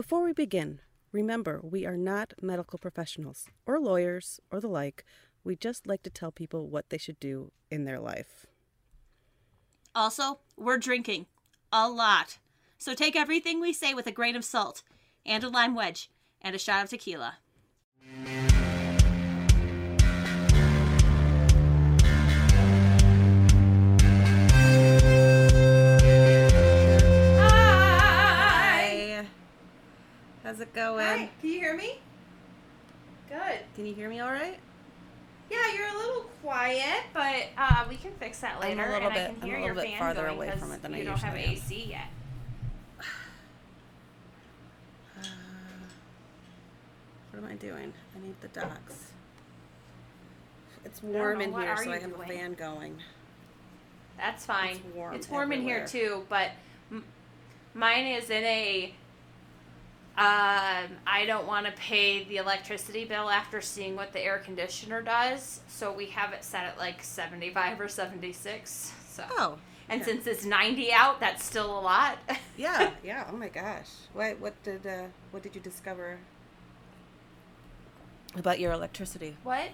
Before we begin, remember we are not medical professionals or lawyers or the like. We just like to tell people what they should do in their life. Also, we're drinking a lot. So take everything we say with a grain of salt and a lime wedge and a shot of tequila. How's it going? Hi, can you hear me? Good. Can you hear me all right? Yeah, you're a little quiet, but uh, we can fix that later. I'm a little and bit- I can I'm a little bit farther away from it than I usually you don't have am. AC yet. What am I doing? I need the docks. It's warm in here, so I have a fan going. That's fine. It's warm It's warm in here too, but m- mine is in a. Um, I don't want to pay the electricity bill after seeing what the air conditioner does, so we have it set at like seventy-five or seventy-six. So, Oh, and yeah. since it's ninety out, that's still a lot. yeah, yeah. Oh my gosh. What what did uh, what did you discover about your electricity? what?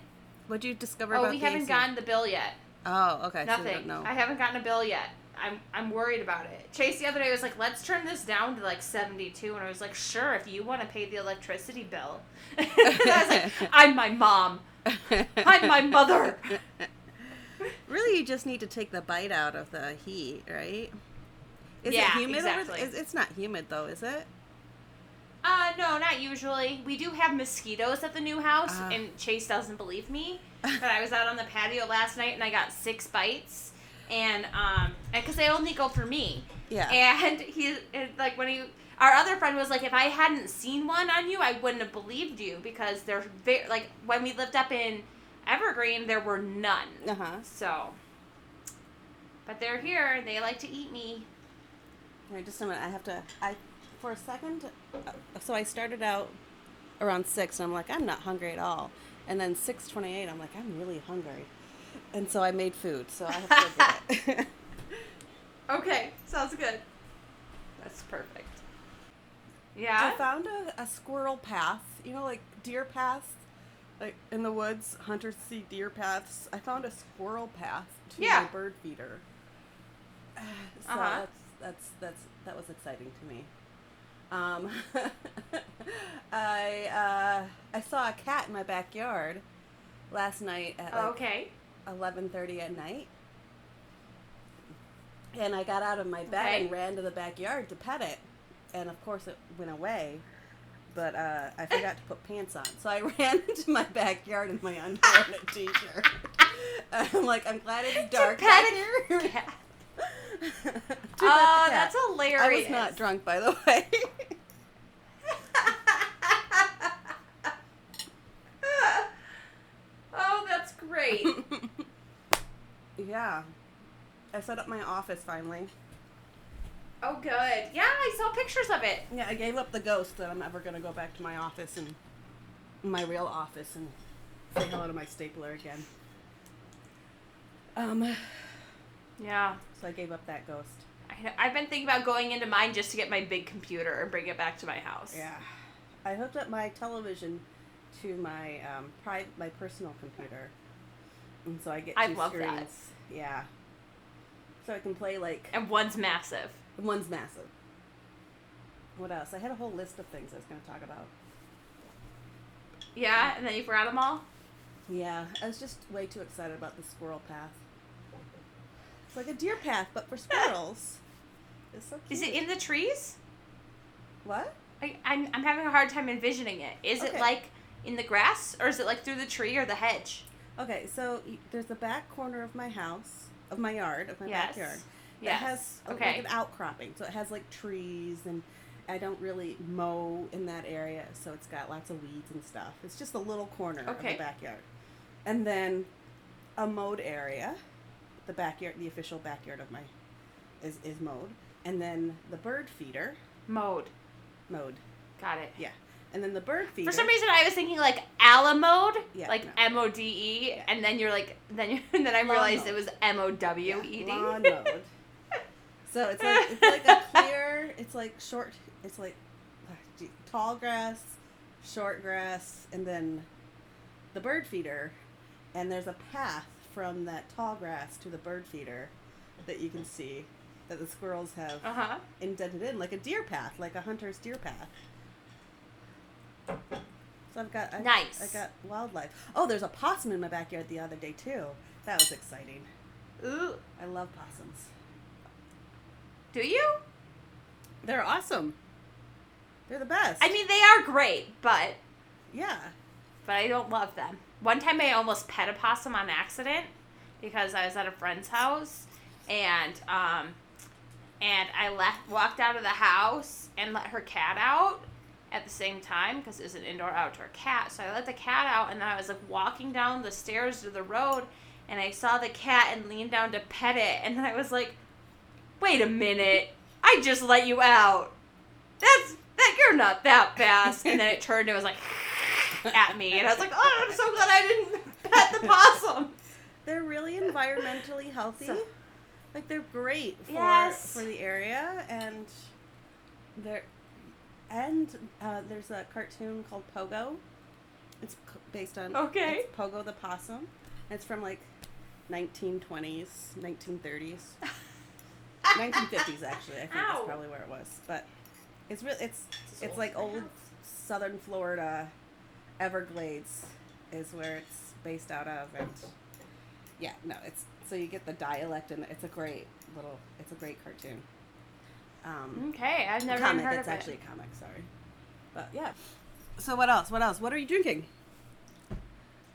What did you discover about? Oh, we haven't AC? gotten the bill yet. Oh, okay. So Nothing. know. I haven't gotten a bill yet. I'm I'm worried about it. Chase the other day was like, "Let's turn this down to like 72," and I was like, "Sure, if you want to pay the electricity bill." and I was like, "I'm my mom. I'm my mother." really, you just need to take the bite out of the heat, right? Is Yeah, it humid? exactly. th- it's- not humid though, is it? Uh, no, not usually. We do have mosquitoes at the new house, Ah. and Chase doesn't believe me. But I was out on the patio last night and I got six bites, and um, because they only go for me. Yeah. And he, and, like, when he, our other friend was like, if I hadn't seen one on you, I wouldn't have believed you because they're very, like, when we lived up in Evergreen, there were none. Uh huh. So, but they're here and they like to eat me. Wait, just a minute. I have to. I for a second. Uh, so I started out around six, and I'm like, I'm not hungry at all. And then six twenty-eight, I'm like, I'm really hungry, and so I made food. So I have to go get it. Okay, sounds good. That's perfect. Yeah. I found a, a squirrel path. You know, like deer paths, like in the woods. Hunters see deer paths. I found a squirrel path to Yeah. my bird feeder. So Uh-huh. that's that's that's that was exciting to me. Um, I uh, I saw a cat in my backyard last night at like okay. Eleven thirty at night, and I got out of my bed Okay. and ran to the backyard to pet it, and of course it went away. But uh, I forgot to put pants on, so I ran into my backyard in my underwear and a t-shirt. I'm like, I'm glad it's dark back here. cat. To pet the Oh, that's hilarious. I was not drunk, by the way. oh, that's great. Yeah, I set up my office finally. oh, good. Yeah, I saw pictures of it. Yeah, I gave up the ghost that I'm ever gonna go back to my office and my real office and say hello to my stapler again. Um, Yeah. so I gave up that ghost. I, I've been thinking about going into mine just to get my big computer and bring it back to my house. Yeah, I hooked up my television to my um, private, my personal computer, and so I get two I love screens. that. Yeah, so I can play like And one's massive. one's massive. What else? I had a whole list of things I was going to talk about. Yeah, and then you forgot them all? Yeah, I was just way too excited about the squirrel path. It's like a deer path, but for squirrels. It's so Is it in the trees? what? I, I'm, I'm having a hard time envisioning it. Is it like in the grass, or is it like through the tree or the hedge? Okay, so y- there's the back corner of my house, of my yard, of my Yes. backyard. Yes. It has a- okay. like an outcropping, so it has like trees, and I don't really mow in that area, so it's got lots of weeds and stuff. It's just a little corner of Okay. the backyard, and then a mowed area. The backyard, the official backyard of my, is is mowed, and then the bird feeder Mode. mowed. Got it. Yeah, and then the bird feeder. For some reason, I was thinking like Alamode, Yeah, like no. M O D E, and then you're like, then you, and then I realized mowed. it was M O W E Yeah, lawn D. mowed. So it's like it's like a clear. It's like short. It's like tall grass, short grass, and then the bird feeder. And there's a path from that tall grass to the bird feeder that you can see that the squirrels have Uh huh. indented in, like a deer path, like a hunter's deer path. So I've got I, Nice. I got wildlife. Oh, there's a possum in my backyard the other day too. That was exciting. Ooh. I love possums. Do you? They're awesome. They're the best. I mean, they are great, but yeah. but I don't love them. One time I almost pet a possum on accident because I was at a friend's house and um and I left walked out of the house and let her cat out at the same time because it's an indoor outdoor cat. So I let the cat out and then I was like walking down the stairs to the road and I saw the cat and leaned down to pet it and then I was like, "Wait a minute. I just let you out. That's that you're not that fast." And then it turned and it was like at me, and I was like, "Oh, I'm so glad I didn't pet the possum." They're really environmentally healthy. So- like they're great for Yes. for the area and they're and uh, there's a cartoon called Pogo. It's c- based on Okay. it's Pogo the possum. It's from like 1920s, 1930s, 1950s actually. I think Ow. that's probably where it was. But it's really it's it's like old southern Florida Everglades is where it's based out of and yeah, no, it's so you get the dialect and it's a great little it's a great cartoon. Um Okay, I've never comic, even heard it's of actually it. a comic, sorry. But yeah. So what else? What else? What are you drinking?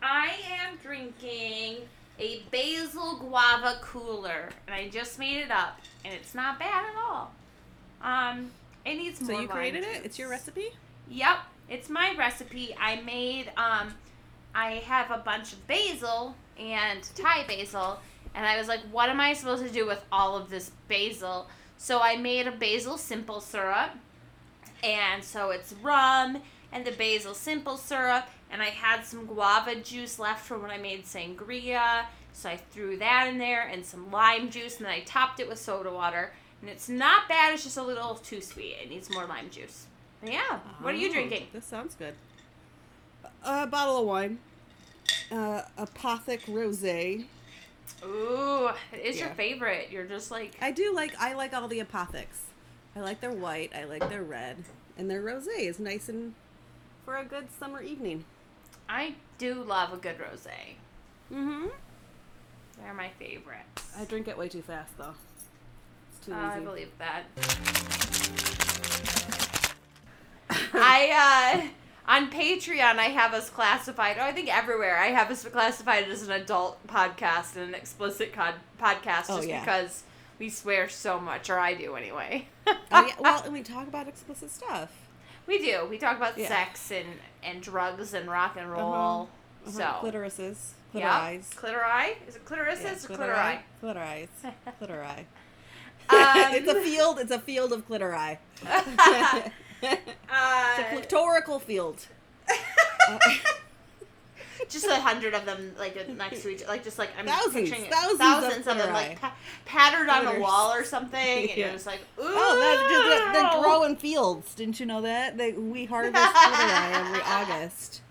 I am drinking a basil guava cooler, and I just made it up, and it's not bad at all. Um, it needs So more. you lime created it? It's your recipe? Yep, it's my recipe. I made um I have a bunch of basil and Thai basil and I was like what am I supposed to do with all of this basil? So I made a basil simple syrup. And so it's rum and the basil simple syrup and I had some guava juice left from when I made sangria. So I threw that in there and some lime juice and then I topped it with soda water. And it's not bad, it's just a little too sweet. It needs more lime juice. Yeah. What are you Oh, drinking? This sounds good. A bottle of wine. Uh, Apothic Rosé. Ooh, it is your favorite. You're just like I do like I like all the Apothics. I like their white. I like their red, and their rosé is nice and for a good summer evening. I do love a good rosé. Mm-hmm. They're my favorites. I drink it way too fast though. It's too I easy. believe that. I uh on Patreon I have us classified. Oh, I think everywhere I have us classified as an adult podcast and an explicit cod- podcast, Oh, just yeah. because we swear so much, or I do anyway. Oh, yeah, well, and we talk about explicit stuff. we do. We talk about Yeah. sex and and drugs and rock and roll. Uh-huh. So clitorises, yeah, clitoris. clitori. Is it clitorises Yeah, or clitori? clitori. Clitori. Um, it's a field. It's a field of clitori. It's Uh, a clitorical field. just a hundred of them like next to each like just like I'm Thousands, picturing it, thousands of thousands of, them like pa- patterned on a wall or something and Yeah. you're just like ooh Oh, that's just they grow in fields. Didn't you know that? They we harvest every August.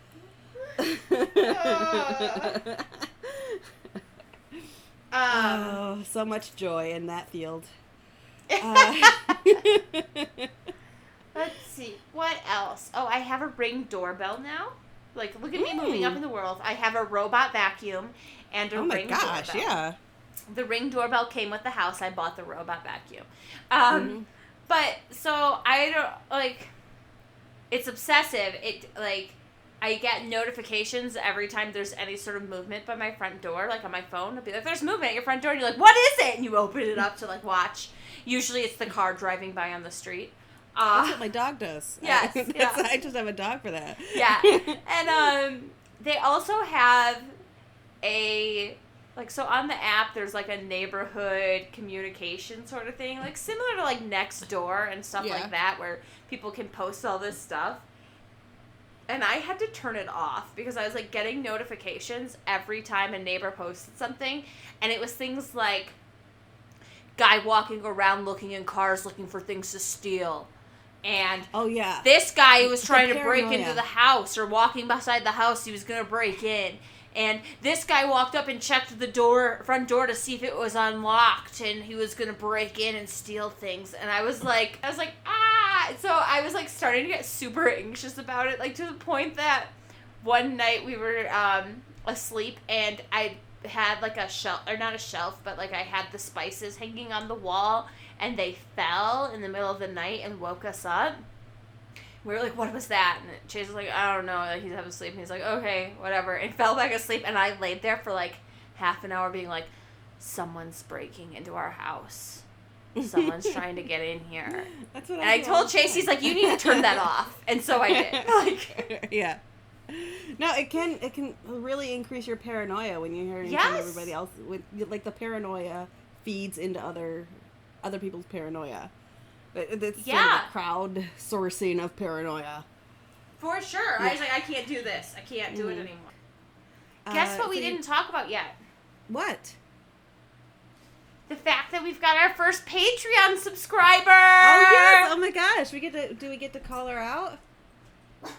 um, oh, so much joy in that field. Uh, let's see what else oh I have a ring doorbell now like look at me moving Mm. up in the world I have a robot vacuum and a oh my ring gosh, doorbell yeah. the ring doorbell came with the house. I bought the robot vacuum. Um, Mhm. but so I don't like. It's obsessive. It like I get notifications every time there's any sort of movement by my front door, like on my phone. I'll be like, "There's movement at your front door," and you're like, "What is it?" And you open it up to like watch. Usually, it's the car driving by on the street. Uh, That's what my dog does. Yes, That's- yeah. I just have a dog for that. yeah and um they also have a like so on the app there's like a neighborhood communication sort of thing like similar to like next door and stuff Yeah. like that where people can post all this stuff and i had to turn it off because i was like getting notifications every time a neighbor posted something and it was things like guy walking around looking in cars looking for things to steal and Oh yeah. this guy was trying to break into the house or walking beside the house he was gonna break in. And this guy walked up and checked the door front door to see if it was unlocked and he was gonna break in and steal things. And i was like i was like ah! So i was like starting to get super anxious about it like to the point that one night we were um asleep and i had like a shelf or not a shelf but like i had the spices hanging on the wall and they fell in the middle of the night and woke us up we were like, what was that? And Chase was like, I don't know. Like, he's having sleep. And he's like, okay, whatever. And fell back asleep. And I laid there for like half an hour being like, someone's breaking into our house. Someone's trying to get in here. That's what And I all told Chase, he's like, you need to turn that off. And so I did. Like, yeah. No, it can it can really increase your paranoia when you hear Yes. from everybody else. With like the paranoia feeds into other other people's paranoia. It's Yeah. sort of crowd sourcing of paranoia. for sure. I was like, I can't do this. I can't do it Mhm. anymore. Guess Uh, what we you- didn't talk about yet? What? The fact that we've got our first Patreon subscriber. Oh yes! Oh my gosh! We get to do we get to call her out?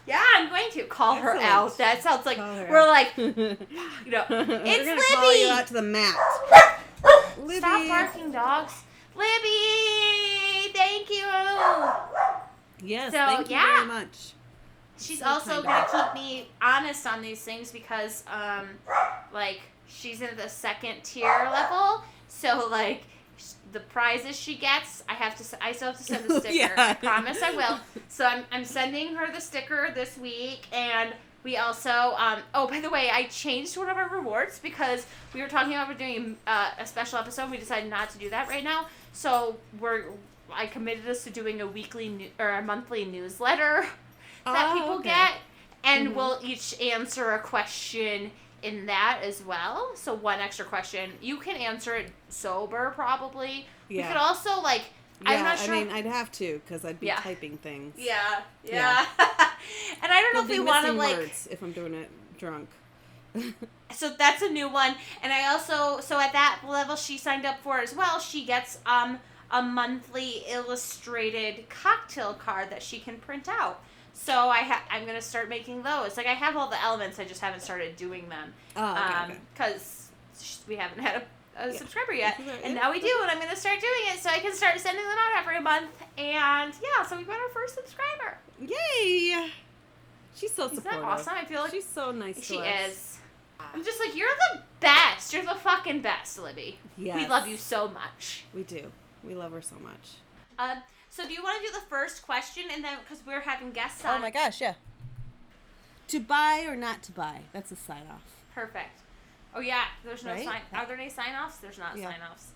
Yeah, I'm going to call her out. That sounds like we're out. like, you know, it's gonna call you out to the mat. Libby. Stop barking, dogs. Libby, thank you. Yes, So, thank you yeah. very much. She's So also gonna keep me honest on these things because, um, like she's in the second tier level. So like the prizes she gets, I have to. I still have to send the sticker. Yeah. I promise I will. So I'm I'm sending her the sticker this week and. We also, um, oh, by the way, I changed one of our rewards because we were talking about we're doing uh, a special episode. We decided not to do that right now. So we're, I committed us to doing a weekly new, or a monthly newsletter that Oh, people okay. get, and Mhm. we'll each answer a question in that as well. So one extra question. You can answer it sober, probably. We could also like. Yeah, I'm not sure. I mean, I'd have to because I'd be Yeah. typing things. yeah, Yeah. yeah. and I don't know if we want to like. words if I'm doing it drunk. So that's a new one, and I also so at that level she signed up for as well. She gets um a monthly illustrated cocktail card that she can print out. So I ha- I'm gonna start making those. Like I have all the elements, I just haven't started doing them. Oh, okay, um, okay. because we haven't had a, a Yeah. subscriber yet, and now we do, and I'm gonna start doing it so I can start sending them out every month. And yeah, so we've got our first subscriber. Yay! She's so Isn't supportive. that awesome? I feel like She's so nice. to she is. I'm just like you're the best. You're the fucking best, Libby. Yeah. We love you so much. We do. We love her so much. Um, so do you want to do the first question, and then because we're having guests Oh my gosh, yeah. To buy or not to buy? That's a sign off. Perfect. Oh yeah, there's no Right? sign. Are there any sign offs? There's not Yeah. sign offs.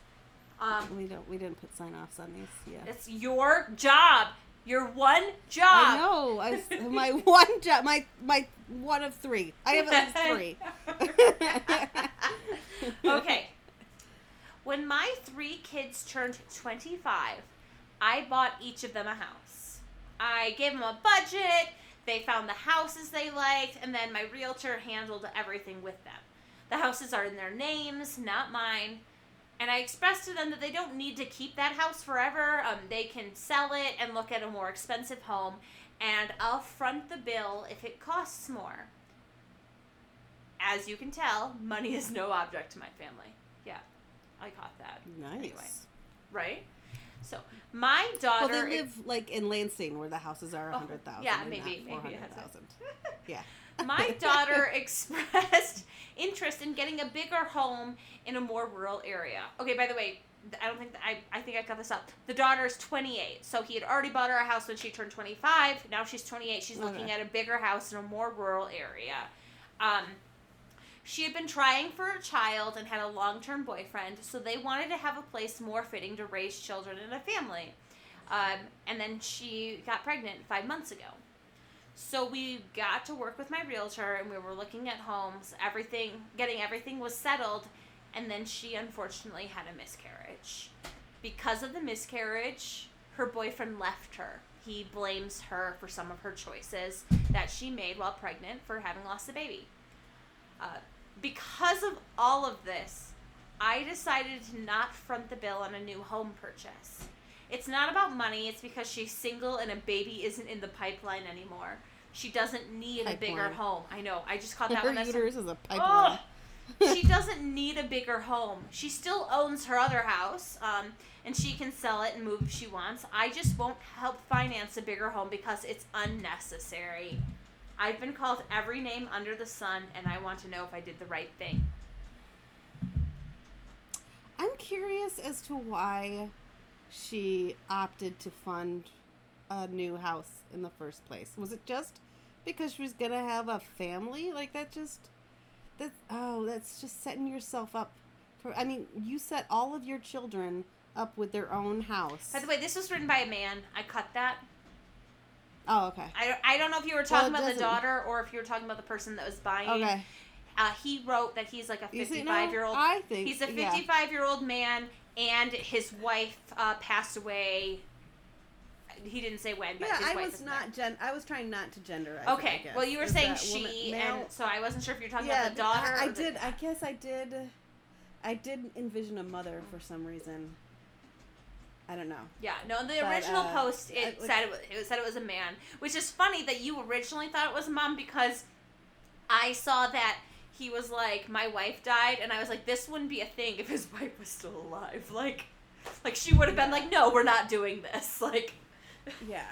Um, We don't. We didn't put sign offs on these. Yeah. it's your job. Your one job. I know. I, my one job. My my one of three. I have at least three. okay. When my three kids turned 25, I bought each of them a house. I gave them a budget, they found the houses they liked, and then my realtor handled everything with them. The houses are in their names, not mine. And I expressed to them that they don't need to keep that house forever. Um, they can sell it and look at a more expensive home, and I'll front the bill if it costs more as you can tell, money is no object to my family. Yeah, I caught that. nice. Anyway, right? So my daughter. Well, they live like in Lansing, where the houses are a Oh, hundred thousand. yeah, maybe- maybe has hundred thousand. Yeah. My daughter expressed interest in getting a bigger home in a more rural area. Okay, by the way, I don't think that I, I think I got this up. The daughter is 28, so he had already bought her a house when she turned 25. Now she's 28. She's looking at a bigger house in a more rural area. Um, she had been trying for a child and had a long-term boyfriend, so they wanted to have a place more fitting to raise children in a family. Um, and then she got pregnant five months ago. So we got to work with my realtor and we were looking at homes, everything, getting everything was settled, and then she unfortunately had a miscarriage. Because of the miscarriage, her boyfriend left her. He blames her for some of her choices that she made while pregnant for having lost the baby. Uh, because of all of this, I decided to not front the bill on a new home purchase. It's not about money. It's because she's single and a baby isn't in the pipeline anymore. She doesn't need a bigger home. I know. I just caught that Her one. Uterus is a pipeline. Oh, she doesn't need a bigger home. She still owns her other house, um, and she can sell it and move if she wants. I just won't help finance a bigger home because it's unnecessary. I've been called every name under the sun, and I want to know if I did the right thing. I'm curious as to why she opted to fund a new house in the first place. Was it just because she was gonna have a family? Like that just that oh, that's just setting yourself up for I mean, you set all of your children up with their own house. By the way, this was written by a man. I cut that. Oh, okay. I don't, I don't know if you were talking it about the doesn't- daughter or if you were talking about the person that was buying. Okay. Uh, he wrote that he's like a 55 year old. I think He's a yeah. 55 year old man, and his wife uh, passed away. He didn't say when, but Yeah, his I wife was not gen. I was trying not to genderize. it, Okay, guess. well, you were saying she, woman- and so I wasn't sure if you were talking yeah, about the daughter. I, I the- did. I guess I did. I did envision a mother for some reason. I don't know. Yeah, no. In the But, original uh, post, it I- said it, was, it said it was a man, which is funny that you originally thought it was a mom because I saw that he was like, my wife died, and I was like, this wouldn't be a thing if his wife was still alive. Like, like she would have been like, no, we're not doing this. Like, Yeah.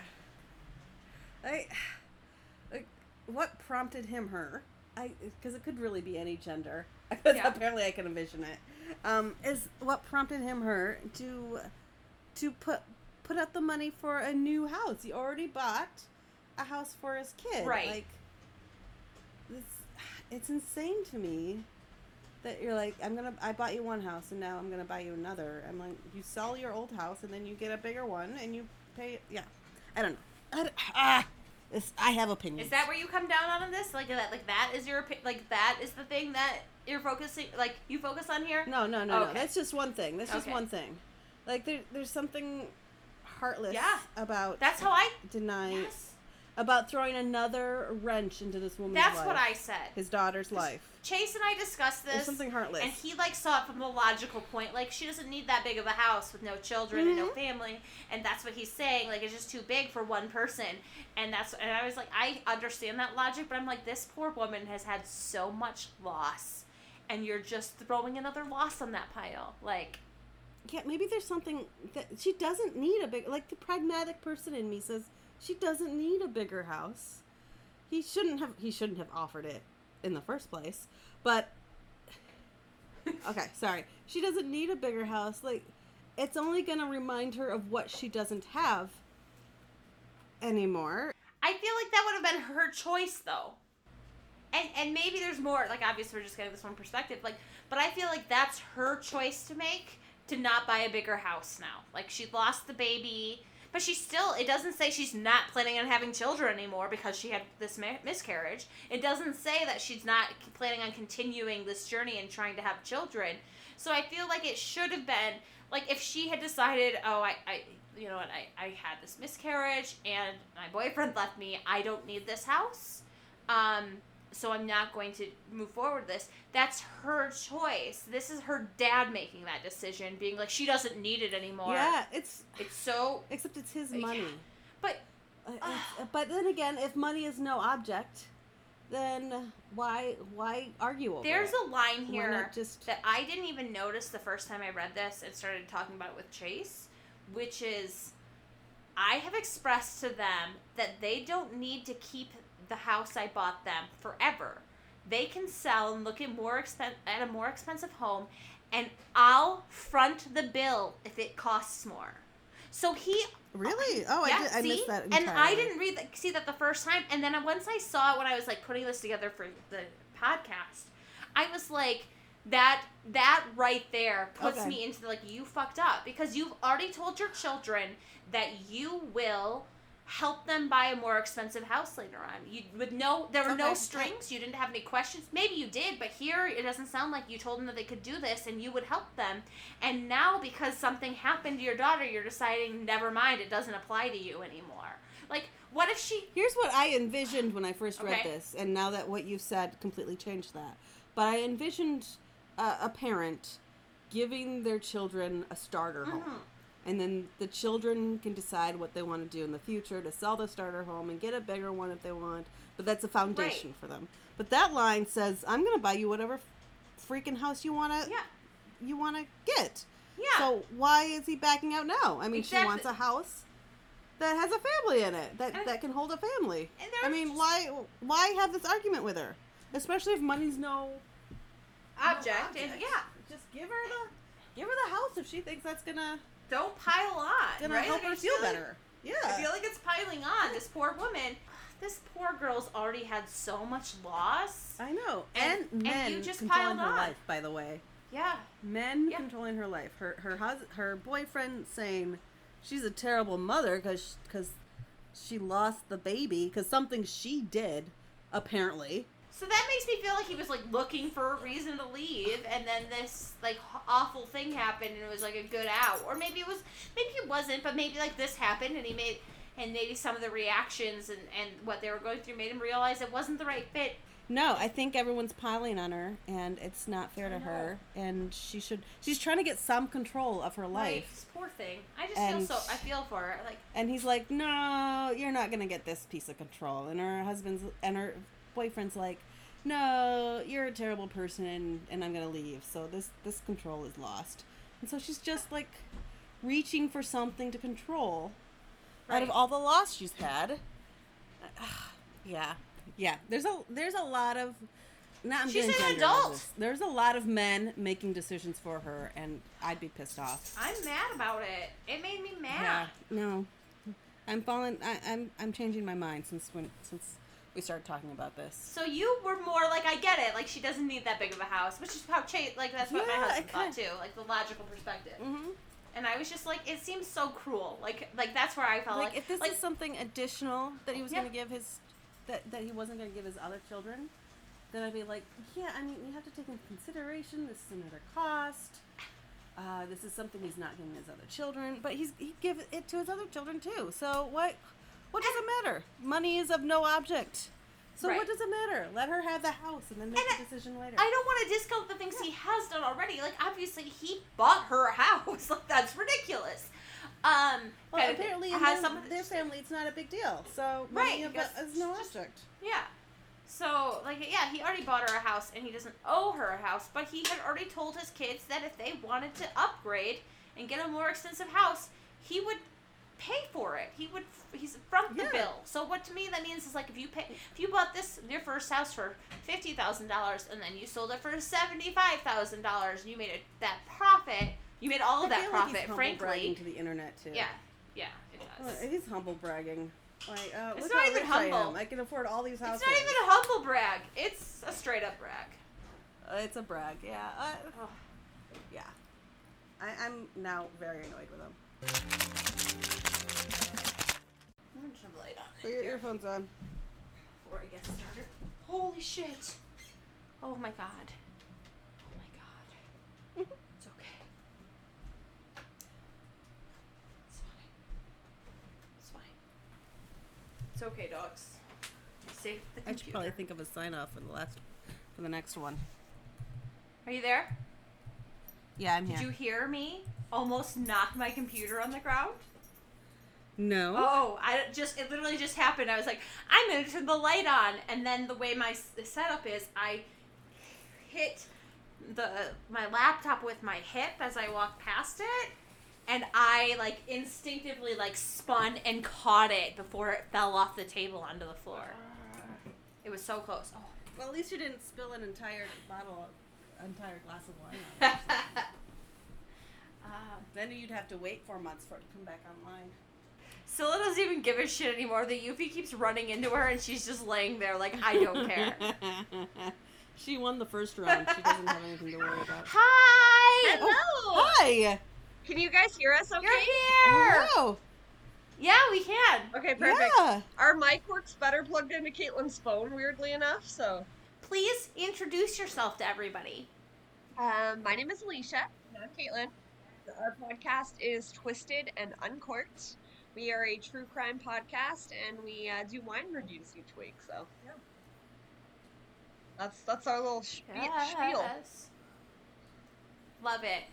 I like what prompted him her? I because it could really be any gender. Yeah. apparently I can envision it. Um, is what prompted him her to to put put up the money for a new house. He already bought a house for his kid. Right. Like it's insane to me that you're like I'm gonna I bought you one house and now I'm gonna buy you another. I'm like you sell your old house and then you get a bigger one and you pay yeah. I don't know. I don't, ah, I have opinions. is that where you come down on this? Like that? Like that is your like that is the thing that you're focusing like you focus on here? No, no, no, no. That's just one thing. That's just one thing. Like there, there's something heartless Yeah. about That's how I. denying Yes. About throwing another wrench into this woman's life. That's life. what I said. His daughter's life. Chase and I discussed this. There's something heartless. And he like saw it from the logical point. Like she doesn't need that big of a house with no children and no Mhm. family. And that's what he's saying. Like it's just too big for one person. And that's and I was like, I understand that logic, but I'm like, this poor woman has had so much loss, and you're just throwing another loss on that pile. Like yeah, maybe there's something that she doesn't need a big. Like the pragmatic person in me says she doesn't need a bigger house. He shouldn't have. He shouldn't have offered it in the first place. But okay, sorry. She doesn't need a bigger house. Like it's only gonna remind her of what she doesn't have anymore. I feel like that would have been her choice though. And and maybe there's more. Like obviously we're just getting this one perspective. Like, but I feel like that's her choice to make to not buy a bigger house now. Like she lost the baby, but she still. It doesn't say she's not planning on having children anymore because she had this mi- miscarriage. It doesn't say that she's not planning on continuing this journey and trying to have children. So I feel like it should have been like if she had decided, oh, I, I you know what, I, I had this miscarriage and my boyfriend left me. I don't need this house. Um, so I'm not going to move forward with this. That's her choice. This is her dad making that decision, being like, she doesn't need it anymore. Yeah, it's It's so. except it's his Yeah. money. But Uh, but then again, if money is no object, then why why argue over there's it? a line here just that I didn't even notice the first time I read this and started talking about it with Chase, which is I have expressed to them that they don't need to keep the house I bought them forever. They can sell and look at more expen- at a more expensive home and I'll front the bill if it costs more. So he really? Um, oh, yeah, I, did, I see? missed that. And I entirely. didn't read that, see that the first time, and then once I saw it when I was like putting this together for the podcast, I was like, that that right there puts Okay. me into like you fucked up because you've already told your children that you will help them buy a more expensive house later on. You with no there were no strings, you didn't have any questions. Maybe you did, but here it doesn't sound like you told them that they could do this and you would help them. And now because something happened to your daughter, you're deciding never mind, it doesn't apply to you anymore. Like what if she Here's what I envisioned when I first read Okay. this, and now that what you said completely changed that. But I envisioned uh, a parent giving their children a starter home. And then the children can decide what they want to do in the future to sell the starter home and get a bigger one if they want. But that's a foundation Right. for them. But that line says, "I'm going to buy you whatever freaking house you want to Yeah. you want to get." Yeah. So why is he backing out now? I mean, she wants a house that has a family in it that And- that can hold a family. and I mean, just- why why have this argument with her? Especially if money's no object, no and yeah, Just give her the give her the house if she thinks that's gonna don't pile on. gonna right? help Like, I her feel feel like- better. I feel like it's piling on. This poor woman. This poor girl's already had so much loss. I know. And- And, and men you just controlling piled her on. life, by the way. Yeah. Men Yeah. controlling her life. Her her hus- her boyfriend saying she's a terrible mother because because she lost the baby because something she did apparently. So that makes me feel like he was like looking for a reason to leave, and then this like awful thing happened, and it was like a good out, or maybe it was, maybe it wasn't, but maybe like this happened, and he made, and maybe some of the reactions and and what they were going through made him realize it wasn't the right fit. No, I think everyone's piling on her, and it's not fair to her. And she should. She's trying to get some control of her life. this poor thing. I just And- feel so. I feel for her. Like And he's like, "No, you're not gonna get this piece of control." And her husband's and her boyfriend's like, "No, you're a terrible person, and, I'm gonna leave." So this this control is lost, and so she's just like reaching for something to control out of all the loss she's had. yeah, yeah. There's a there's a lot of. Not, I'm She's an adult. There's a lot of men making decisions for her, and I'd be pissed off. I'm mad about it. It made me mad. Yeah, no, I'm falling. I, I'm I'm changing my mind since when since we started talking about this. So you were more like I get it. Like she doesn't need that big of a house, which is how Chase. Like that's what Yeah, my husband thought too. Like the logical perspective. Mm-hmm. And I was just like, it seems so cruel. Like, like that's where I felt Like, like, if this like is something additional that he was Yeah. going to give his that that he wasn't going to give his other children, then I'd be like, yeah. I mean, you have to take into consideration this is another cost. Uh, this is something he's not giving his other children, but he's he give it to his other children too. So what? What does it matter? Money is of no object. So Right. what does it matter? Let her have the house and then make And the decision later. I don't want to discount the things he has done already. Like obviously he bought her a house. Like that's ridiculous. Um, Well, apparently, in has their, some their family, it's not a big deal. So Right, money of- is no object. Yeah. So, like, yeah, he already bought her a house and he doesn't owe her a house, but he had already told his kids that if they wanted to upgrade and get a more expensive house, he would pay for it. He would, he's front the Yeah. bill. So, what to me that means is like if you pay, if you bought this, your first house for $50,000 and then you sold it for $75,000 and you made it, that profit, you made all of I that like profit, humble frankly. to the internet too. Yeah, yeah, it Well, does. he's humble bragging. Like, uh, It's not even rich I humble. I can afford all these houses. It's not even a humble brag. It's a straight up brag. Uh, it's a brag. Yeah. Uh, yeah. I, I'm now very annoyed with him. I'm gonna turn the light on. Put your earphones on. before I get started. Holy shit! Oh my god. Oh my god. it's okay. It's fine. It's fine. It's okay, dogs. Save the I should computer. probably think of a sign off for the last, for the next one. Are you there? Yeah, I'm here. Did you hear me almost knock my computer on the ground? No. Oh, I just it literally just happened. I was like, I'm gonna turn the light on, and then the way my s- setup is, I hit the my laptop with my hip as I walked past it, and I like instinctively like spun and caught it before it fell off the table onto the floor. Uh. It was so close. Oh. Well, at least you didn't spill an entire bottle, of, entire glass of wine. On it. um, then you'd have to wait four months for it to come back online. Scylla doesn't even give a shit anymore. The Yuffie keeps running into her, and she's just laying there like I don't care. she won the first round. She doesn't have anything to worry about. Hi. Hello. Hi. Can you guys hear us okay? You're here. Oh, Yeah, we can. Okay, perfect. Yeah. Our mic works better plugged into Caitlin's phone, weirdly enough. So, Please introduce yourself to everybody. Um, my name is Alicia. And I'm Caitlin. Our podcast is Twisted and Uncorked. We are a true crime podcast, and we uh, do wine reviews each week. So, yeah. That's that's our little spie- spiel. Love it.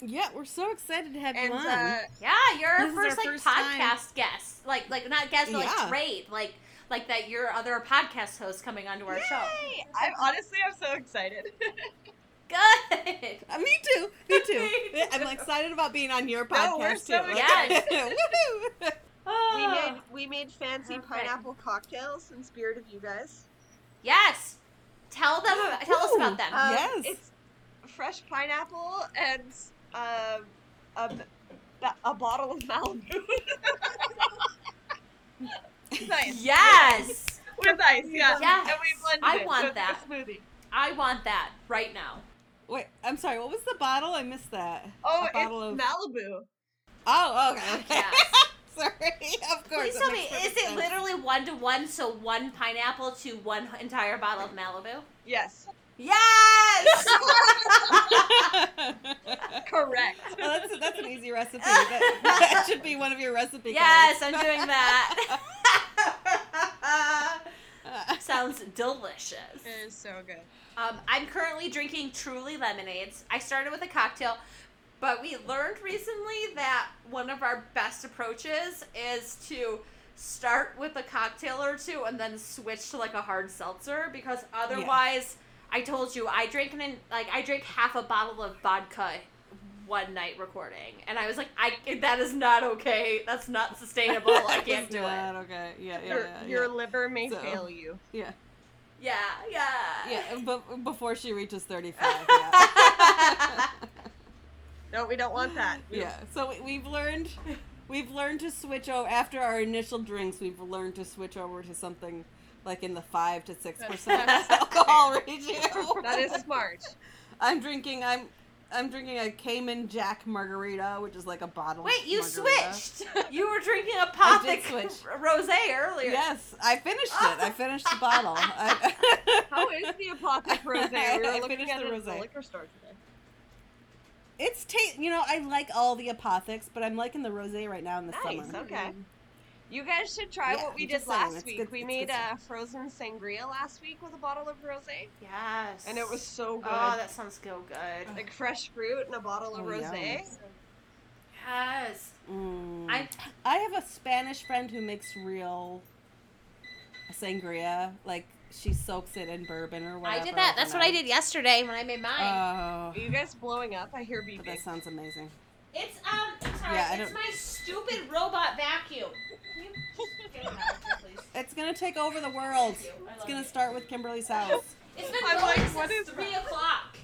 Yeah, we're so excited to have And you on. uh, Yeah, you're our This is our first like first time. podcast guest. Like like not guest, but Yeah. like trade. Like like that your other podcast host coming onto our show. Yay! I'm honestly, I'm so excited. Good. Uh, me too. Me too. Me I'm excited about being on your No, podcast we're so too. excited. Woohoo! we made we made fancy Perfect. pineapple cocktails in spirit of you guys. Yes. Tell them. Tell us about them. Um, Yes. It's fresh pineapple and um, a, b- a bottle of Malibu. nice. yes. With ice, yeah. Yes. And we blended I it, want so that. smoothie. I want that right now. Wait, I'm sorry. What was the bottle? I missed that. Oh, A it's of- Malibu. Oh, okay. okay. Oh, yes. sorry. Of course. Please that tell me, is perfect it literally one to one? So one pineapple to one entire bottle of Malibu? Yes. Yes. Correct. Oh, that's that's an easy recipe. That, that should be one of your recipe. yes. I'm doing that. Sounds delicious. It is so good. Um, I'm currently drinking Truly lemonades. I started with a cocktail, but we learned recently that one of our best approaches is to start with a cocktail or two and then switch to like a hard seltzer because otherwise, I told you I drank an like I drank half a bottle of vodka one night recording, and I was like, I that is not okay. That's not sustainable. I can't do not it. Okay. Yeah. Yeah. your yeah, your yeah. liver may So- fail you. Yeah. Yeah, yeah, Yeah. But before she reaches 35. Yeah. No, we don't want that. We- yeah. So we, we've learned. We've learned to switch over after our initial drinks. We've learned to switch over to something like in the five to six percent alcohol ratio. That is smart. I'm drinking. I'm. I'm drinking a Cayman Jack margarita, which is like a bottle. Wait, you margarita. switched. You were drinking a I did Pothic switch. rosé earlier. Yes, I finished it. I finished the bottle. I, How is the Apothic Rosé? We were I looking finished at the it at the rosé. liquor store today. It's taste. You know, I like all the apothics, but I'm liking the rosé right now in the Nice. summer. Okay. You guys should try Yeah, what we did just saying, last week. good- we made a frozen sangria last week with a bottle of rosé, Yes. and it was so good. Oh, that sounds so good. like fresh fruit and a bottle of Oh, rosé. yum. Yes. Mm. I I have a Spanish friend who makes real sangria. Like she soaks it in bourbon or whatever. I did that. That's what I overnight. did yesterday when I made mine. Oh, Are you guys blowing up? I hear beeping. that sounds amazing. It's um. I'm sorry. Yeah, I it's don't- my stupid robot vacuum. Can you get it out of here, please? It's gonna take over the world. Thank you. I It's love gonna you. start with Kimberly's house. It's been I'm going like, since what is three that? o'clock.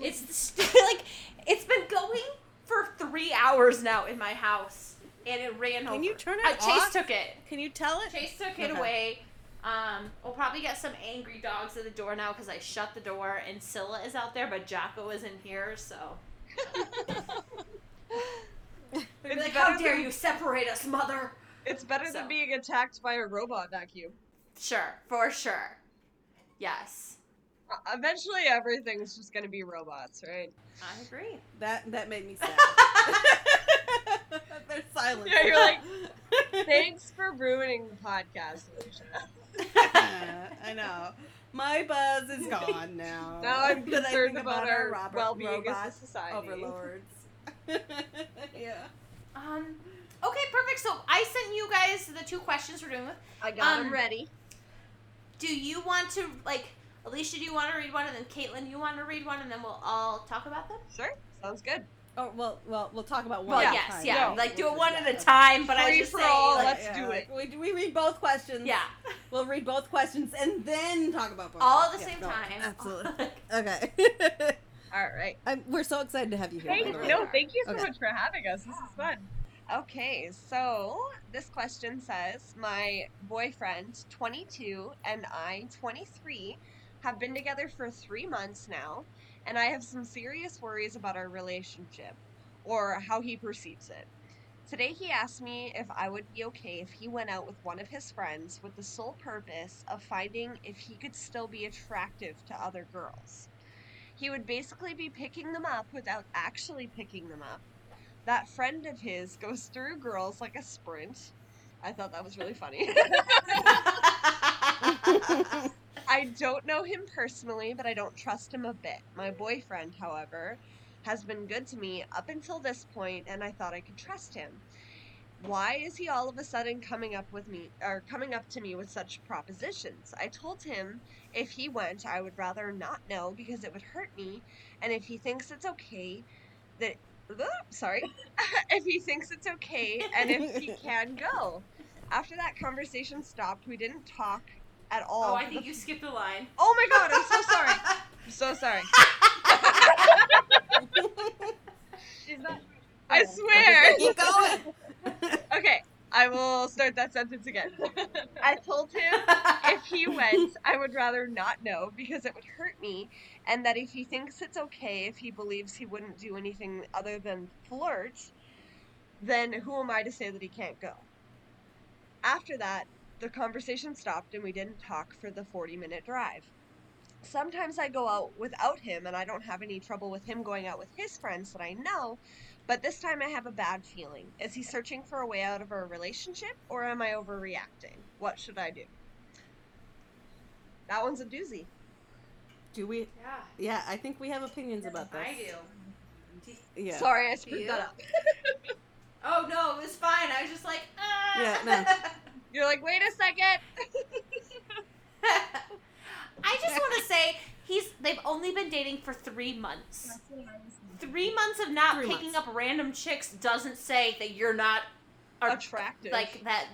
It's the st- like it's been going for three hours now in my house, and it ran over. Can you turn Uh, it Chase off? took it. Can you tell it? Chase took it Okay. away. Um, we'll probably get some angry dogs at the door now because I shut the door and Scylla is out there, but Jocko is in here, so. They'd be It's like, how dare than- you separate us, mother? It's better So. than being attacked by a robot vacuum. Sure, for sure. Yes, Uh, eventually, everything's just gonna be robots, right? I agree. That that made me sad. There's silence. Yeah, you're like, Thanks for ruining the podcast, Alicia. I know. My buzz is gone now. Now I'm concerned think about our robot- well-being robot as a society. overlords. yeah. Um, okay, perfect. So I sent you guys the two questions we're doing with. I got Um, them ready. Do you want to, like, Alicia, do you want to read one, and then Caitlin, you want to read one, and then we'll all talk about them? Sure, sounds good. Oh well, well, we'll talk about one. Well, at a yes, time. yeah. No. Like, do it one just- at a time, but I Free was just for saying, all, like, let's Yeah, do like, We, we read both questions. yeah, We'll read both questions and then talk about both. all at the Yeah, same no, time. Absolutely. Okay. All right. I'm, we're so excited to have you here. Thank, the way. no, thank you so Okay. much for having us. This is fun. Okay, so this question says My boyfriend, 22, and I, 23, have been together for three months now, and I have some serious worries about our relationship or how he perceives it. Today, he asked me if I would be okay if he went out with one of his friends with the sole purpose of finding if he could still be attractive to other girls. He would basically be picking them up without actually picking them up. That friend of his goes through girls like a sprint. I thought that was really funny. I don't know him personally, but I don't trust him a bit. My boyfriend, however, has been good to me up until this point, and I thought I could trust him. Why is he all of a sudden coming up with me or coming up to me with such propositions? I told him if he went, I would rather not know because it would hurt me, and if he thinks it's okay, that sorry, if he thinks it's okay and if he can go. After that conversation stopped, we didn't talk at all. Oh, I think you skipped a line. Oh my god, I'm so sorry. I'm so sorry. She's not. I swear. Keep going. Okay, I will start that sentence again. I told him if he went, I would rather not know because it would hurt me, and that if he thinks it's okay, if he believes he wouldn't do anything other than flirt, then who am I to say that he can't go? After that, the conversation stopped and we didn't talk for the 40 minute drive. Sometimes I go out without him and I don't have any trouble with him going out with his friends that I know, but this time I have a bad feeling. Is he searching for a way out of our relationship or am I overreacting? What should I do? That one's a doozy. Do we? Yeah, Yeah, I think we have opinions about this. I do. Yeah. Sorry, I screwed that up. Oh no, it was fine. I was just like, ah. Yeah, no. You're like, wait a second. I just want to say he's. They've only been dating for three months. Three months of not Three picking months. up random chicks doesn't say that you're not a- Attractive. like that.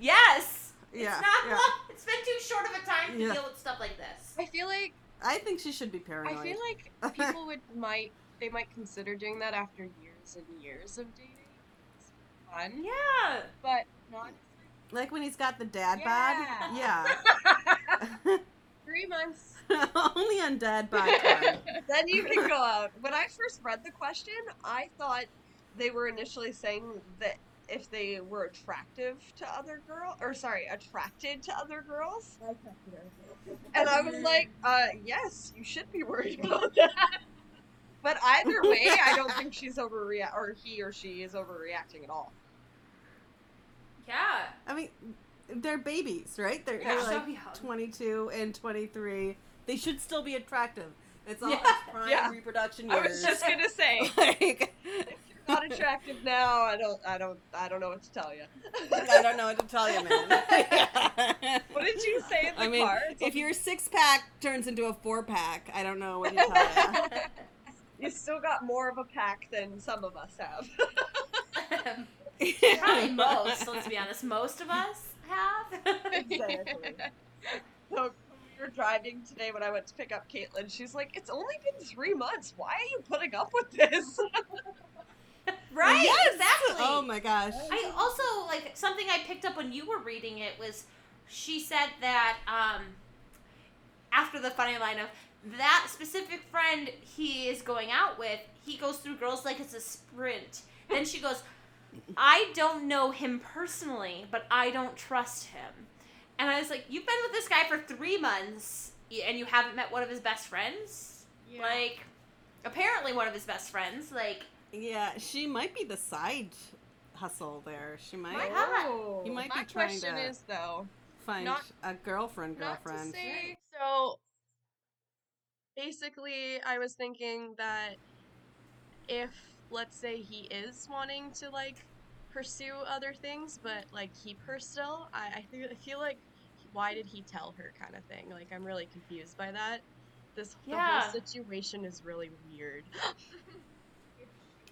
Yes. Yeah. It's not yeah. long. It's been too short of a time to Yeah. deal with stuff like this. I feel like I think she should be paranoid. I feel like people would might they might consider doing that after years and years of dating. It's fun, Yeah. but not like when he's got the dad Yeah. bod. Yeah. three months. Only on dad bod time. then you can go out. When I first read the question, I thought they were initially saying that if they were attractive to other girls, or sorry, attracted to other girls. And I was like, uh, yes, you should be worried about that. But either way, I don't think she's overreact, or he or she is overreacting at all. Yeah. I mean, they're babies, right? They're, Yeah, they're like young. 22 and 23. They should still be attractive. It's all Yeah. it's prime Yeah. reproduction I was just gonna say, like, if you're not attractive now. I don't, I don't, I don't know what to tell you. I don't know what to tell you, man. What did you say in the I mean, car? if your six pack turns into a four pack, I don't know what to tell you. you still got more of a pack than some of us have. Probably most. Let's be honest. Most of us have. Exactly. So when we were driving today when I went to pick up Caitlin, she's like, "It's only been three months. Why are you putting up with this?" right. Yes! Exactly. Oh my gosh. I also like something I picked up when you were reading it was she said that um after the funny line of that specific friend he is going out with, he goes through girls like it's a sprint. Then she goes, I don't know him personally, but I don't trust him. And I was like, You've been with this guy for three months and you haven't met one of his best friends? Like, apparently one of his best friends. Like, Yeah, she might be the side hustle there. She might Might oh, not. Oh. You might My be trying question to is though, find not- a girlfriend, not to girlfriend. say so. Basically, I was thinking that if let's say he is wanting to like pursue other things, but like keep her still, I I, feel, I feel like why did he tell her kind of thing? Like I'm really confused by that. This the Yeah. whole situation is really weird.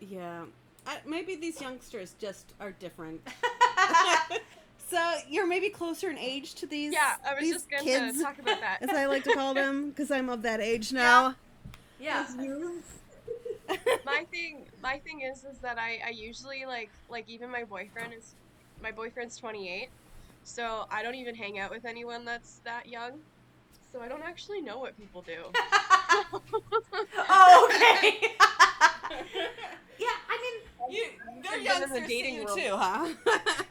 Yeah. I, maybe these youngsters just are different. so you're maybe closer in age to these yeah, I was these just gonna kids, talk about that. as I like to call them, because I'm of that age now. yeah. my thing my thing is is that I, I usually like like even my boyfriend is my boyfriend's 28 so i don't even hang out with anyone that's that young so i don't actually know what people do oh, okay. yeah, I mean, You, they're they're youngsters youngsters to dating you you too, too, huh?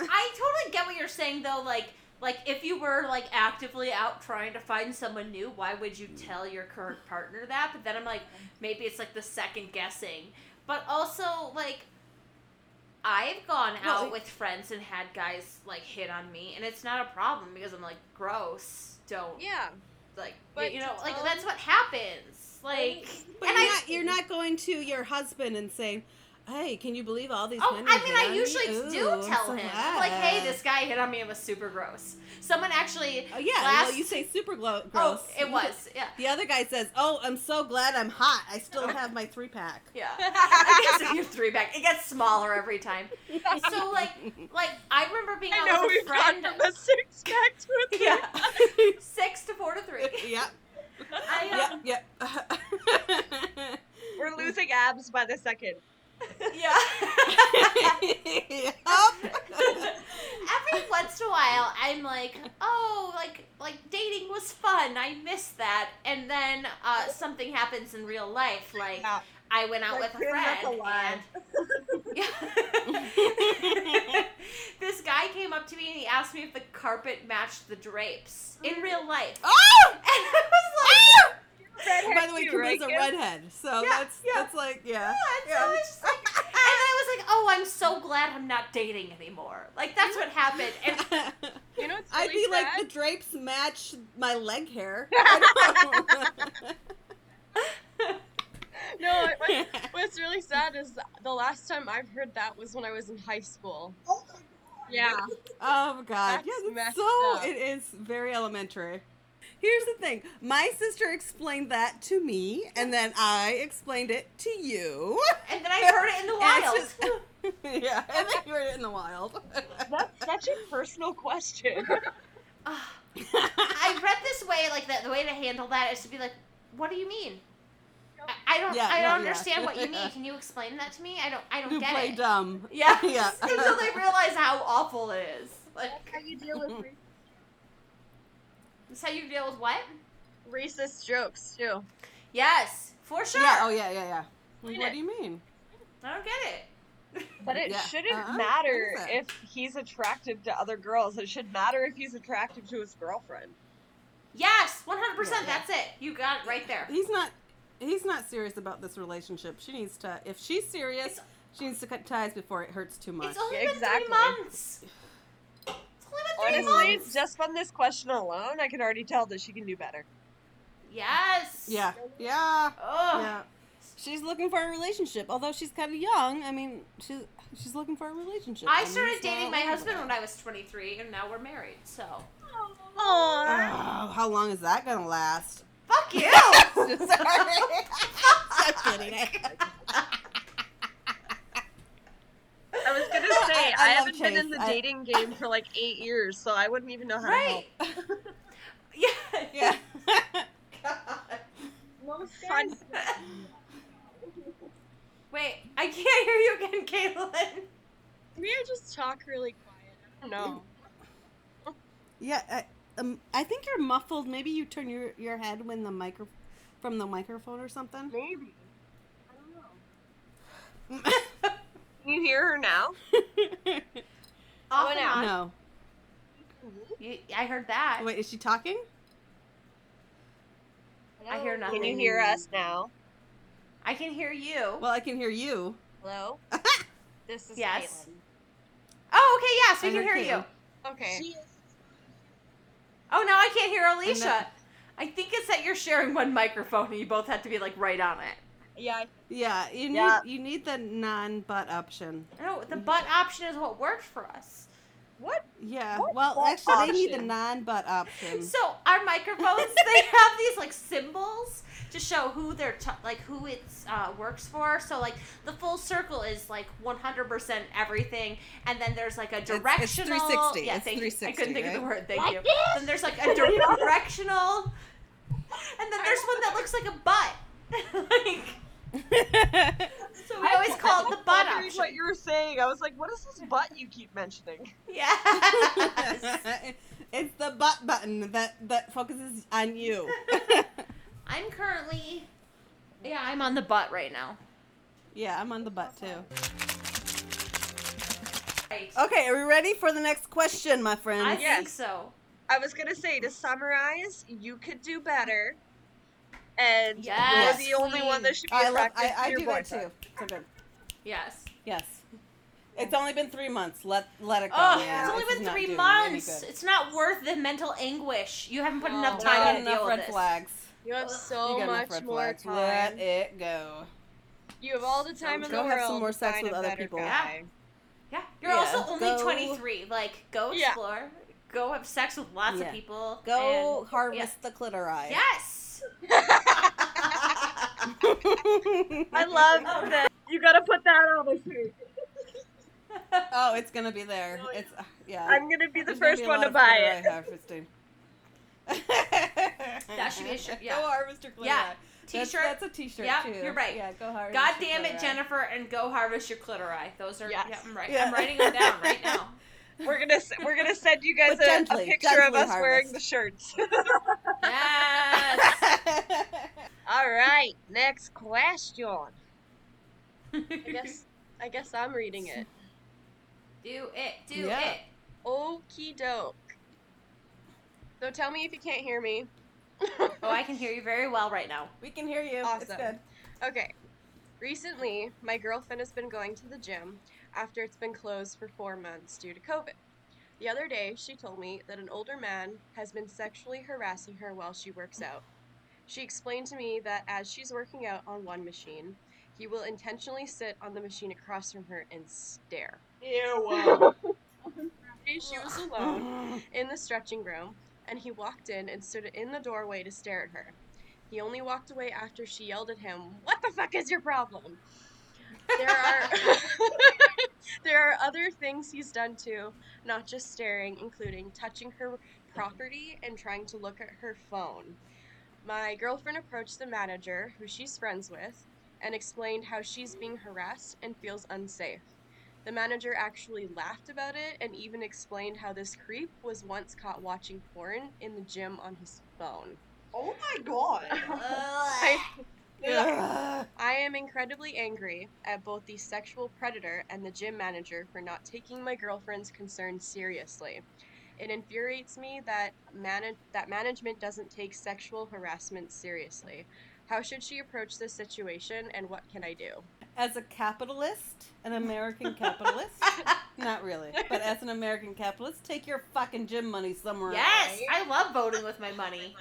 I totally get what you're saying though. Like, like if you were like actively out trying to find someone new, why would you tell your current partner that? But then I'm like, maybe it's like the second guessing. But also, like, I've gone Well, out it- with friends and had guys like hit on me, and it's not a problem because I'm like, gross. Don't. yeah like But you know, like that's what happens. Like, But you're I, not, you're not going to your husband and saying, "Hey, can you believe all these Oh, men?" I mean, hit I on me? usually Ooh, do tell so him. I'm like, hey, this guy hit on me. It was super gross. Someone actually. Oh yeah, last- well, you say super glo- Oh, gross. it was. Yeah. The other guy says, "Oh, I'm so glad I'm hot. I still have my three pack." Yeah. I guess if you have three pack, it gets smaller every time. So like, like I remember being I out know with a we've gone friend. from a six pack to a three. Yeah. Six to four to three. yep, I, uh, yep, yep. We're losing abs by the second. Yeah. yep. Every once in a while, I'm like, oh, like like dating was fun. I miss that. And then uh, something happens in real life, like Yeah. I went out Like, with a Kim, friend. a and- this guy came up to me and he asked me if the carpet matched the drapes in real life. Oh! And I was like, Redhead By the way, too, Kim right, a redhead, so Yeah, that's yeah. that's like yeah. and so I was just like, and I was like, oh, I'm so glad I'm not dating anymore. Like that's what happened. And You know what's I'd really be like the drapes match my leg hair. No, what, what's really sad is the last time I've heard that was when I was in high school. Oh yeah. Oh god, That's yeah, that's so up. it is very elementary. Here's the thing: my sister explained that to me, and then I explained it to you. and then I heard it in the wild. just- yeah, and then you heard it in the wild. That's such a personal question. Ugh. Ah, I read this way, like the, the way to handle that is to be like, "What do you mean? I, I don't, Yeah, I don't yeah. understand what you mean. Can you explain that to me? I don't, I don't you get play it." dumb. Yeah, Yeah. Until they realize how awful it is. Like, How you deal with that's how you deal with what? Racist jokes, too. Yes, for sure. Yeah. Oh yeah. Yeah. Yeah. Like, what it. do you mean? I don't get it. But it Yeah. shouldn't Uh-uh. matter What is if he's attractive to other girls. It should matter if he's attractive to his girlfriend. Yes, one hundred percent. Yeah, yeah. That's it. You got it right there. He's not. He's not serious about this relationship. She needs to. If she's serious, It's- she needs to cut ties before it hurts too much. It's only Yeah, been exactly. three months. It's only been three Honestly, months. just from this question alone, I can already tell that she can do better. Yes. yeah. Yeah. Ugh. Yeah. She's looking for a relationship. Although she's kind of young, I mean, she's she's looking for a relationship. I and started he's not dating my husband when I was 23, and now we're married. So, Aww. Oh, how long is that gonna last? fuck you. Sorry. Just kidding. I was gonna say I I, love haven't been in the I- dating game for like eight years, so I wouldn't even know how to help. right. yeah. yeah. God. Most fun. Wait, I can't hear you again, Caitlin. Maybe I just talk really quiet. I don't know. Yeah. I, um, I think you're muffled. Maybe you turn your your head when the micro from the microphone or something. Maybe. I don't know. Can you hear her now? Off and now. on. no. You, I heard that. Wait, is she talking? I hear nothing. Can you hear us now? I can hear you. Well, I can hear you. Hello. This is Yes. Caitlin. Oh, okay, yes, we I can heard hear you. Caitlin. Okay. Oh, now I can't hear Alicia. then- I think it's that you're sharing one microphone and you both have to be like right on it. Yeah. Yeah, you need Yeah. you need the non-butt option. No, the butt option is what worked for us. What? Yeah. What well, butt actually, they need the non-butt option. So our microphones, they have these like symbols to show who they're t- like who it uh, works for. So like the full circle is like 100% everything, and then there's like a directional. it's directional. 360. Yeah, It's thank you. I couldn't think of the word. Thank Like you. this? Then there's like a directional, and then there's one that looks like a butt. like so, we always call it the butt option. what you were saying. I was like, what is this butt you keep mentioning? Yeah, it's the butt button that that focuses on you. I'm currently. Yeah, I'm on the butt right now. yeah, I'm on the butt too. Right. Okay, are we ready for the next question, my friend? I friends? think so. I was gonna say to summarize, you could do better, and Yes, you're the only one that should be I love. I, I to your do that too. So good. Yes. Yes. It's only been three months. Let let it go. Oh, man. it's only This is been three doing you any months. It's not worth the mental anguish. You haven't put No. enough time to enough deal red with this. flags. You have so you much more flags. time. Let it go. You have all the time in the world. Go have some more sex with other people. guy. Yeah, you're Yeah, also only go- 23. Like, go Yeah. explore. Go have sex with lots Yeah. of people. Go and- harvest the clitori. Yes. I love that. You gotta put that on the shirt. oh, it's gonna be there. It's uh, yeah. I'm gonna be the There's first be one to of buy clitori it. harvesting. That should be a shirt, yeah. Go harvest your clitori. Yeah. T-shirt. That's, a t-shirt Yeah, too. you're right. Yeah, go harvest. God your damn it. Jennifer, and go harvest your clitori. Those are. Yes. Yeah, I'm right. Yeah. I'm writing them down right now. We're gonna we're gonna send you guys a, gently, a picture of gently us wearing the shirts. Yes. All right, next question. I guess I guess I'm reading it. do it. Do Yeah. it. Okie doke. So tell me if you can't hear me. Oh, I can hear you very well right now. we can hear you. It's Awesome. good. Okay. Recently, my girlfriend has been going to the gym after it's been closed for four months due to COVID. The other day, she told me that an older man has been sexually harassing her while she works out. She explained to me that as she's working out on one machine, he will intentionally sit on the machine across from her and stare. Ew. Friday, she was alone in the stretching room, and he walked in and stood in the doorway to stare at her. He only walked away after she yelled at him, What the fuck is your problem? There are there are other things he's done too, not just staring, including touching her property and trying to look at her phone. My girlfriend approached the manager, who she's friends with, and explained how she's being harassed and feels unsafe. The manager actually laughed about it and even explained how this creep was once caught watching porn in the gym on his phone. oh my god. I, I am incredibly angry at both the sexual predator and the gym manager for not taking my girlfriend's concerns seriously. It infuriates me that man- that management doesn't take sexual harassment seriously. How should she approach this situation and what can I do? As a capitalist, an American capitalist, not really, but as an American capitalist, take your fucking gym money somewhere. Else. Yes, I love voting with my money.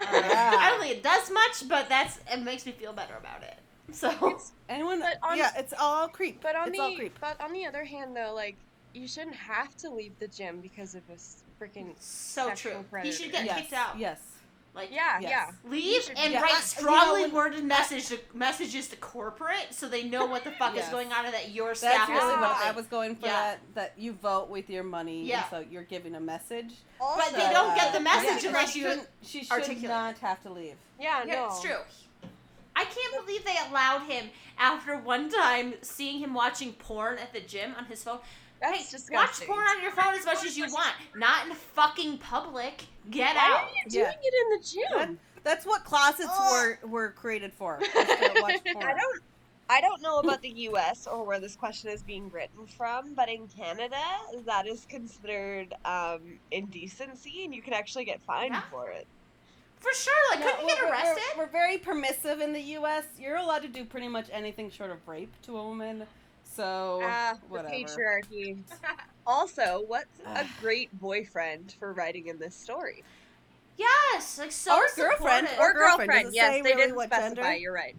else. I don't think it does much, but that's it makes me feel better about it. So Anyone? On- yeah, it's all creep. But on it's all the creep. but on the other hand though, like you shouldn't have to leave the gym because of a freaking so Sexual true. predator. He should get yes, kicked out. Yes. Like yeah, Yes. yeah. leave should- and Yeah, write I- you know, strongly when- worded message to, messages to corporate so they know what the fuck Yes. is going on and that your staff. That's really what. I was going for. Yeah. That that you vote with your money, Yeah. so you're giving a message. But they don't get the message Yeah, unless she you shouldn't- She should articulate not have to leave. Yeah, Yeah, no. it's true. I can't believe they allowed him after one time seeing him watching porn at the gym on his phone. That's hey, disgusting. watch porn on your phone as much as you want, not in fucking public. Get Why out. Why are you doing Yeah. it in the gym? That's what closets Ugh. were were created for. watch porn. I don't I don't know about the US or where this question is being written from, but in Canada that is considered um, indecency and you can actually get fined Yeah. for it. For sure. Like, No, couldn't you get we're- we're- arrested? We're, very permissive in the U.S. You're allowed to do pretty much anything short of rape to a woman. So Ah, the whatever. patriarchy. also, what's a great boyfriend for writing in this story? yes. Like, so Or girlfriend, supportive. Or Or girlfriend, girlfriend, does it yes, they really didn't what specify, gender? you're right.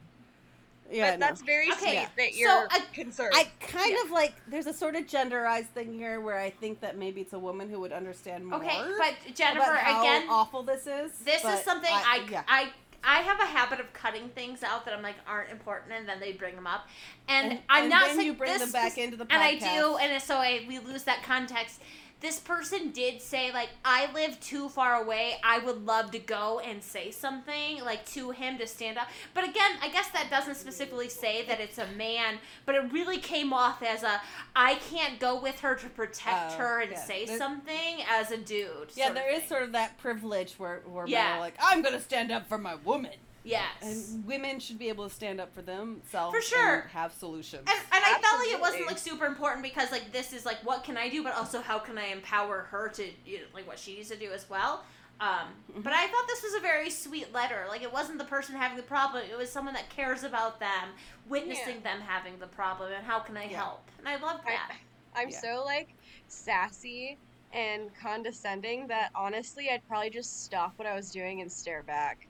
Yeah, but no. that's very Okay, sweet Yeah. that so you're I- concerned. I kind of like. There's a sort of genderized thing here where I think that maybe it's a woman who would understand more. Okay, but Jennifer, about how again, awful this is. this but is something I, yeah. I I have a habit of cutting things out that I'm like aren't important, and then they bring them up, and, and, I'm and not then saying you bring this, them back into the podcast. and I do, and so I we lose that context. This person did say like I live too far away. I would love to go and say something like to him to stand up. But again, I guess that doesn't specifically say that it's a man, but it really came off as a I can't go with her to protect Oh, her and yeah. say There- something as a dude. Yeah, there is sort of that privilege where where Yeah. are like, I'm gonna stand up for my woman, yes. and women should be able to stand up for themselves For sure. and have solutions. And, and I felt like it wasn't like super important because like this is like what can I do, but also how can I empower her to you know, like what she needs to do as well. Um, but I thought this was a very sweet letter. Like it wasn't the person having the problem; it was someone that cares about them, witnessing them having the problem, and how can I Yeah. help? And I love I, that. I'm Yeah. so like sassy and condescending that honestly I'd probably just stop what I was doing and stare back.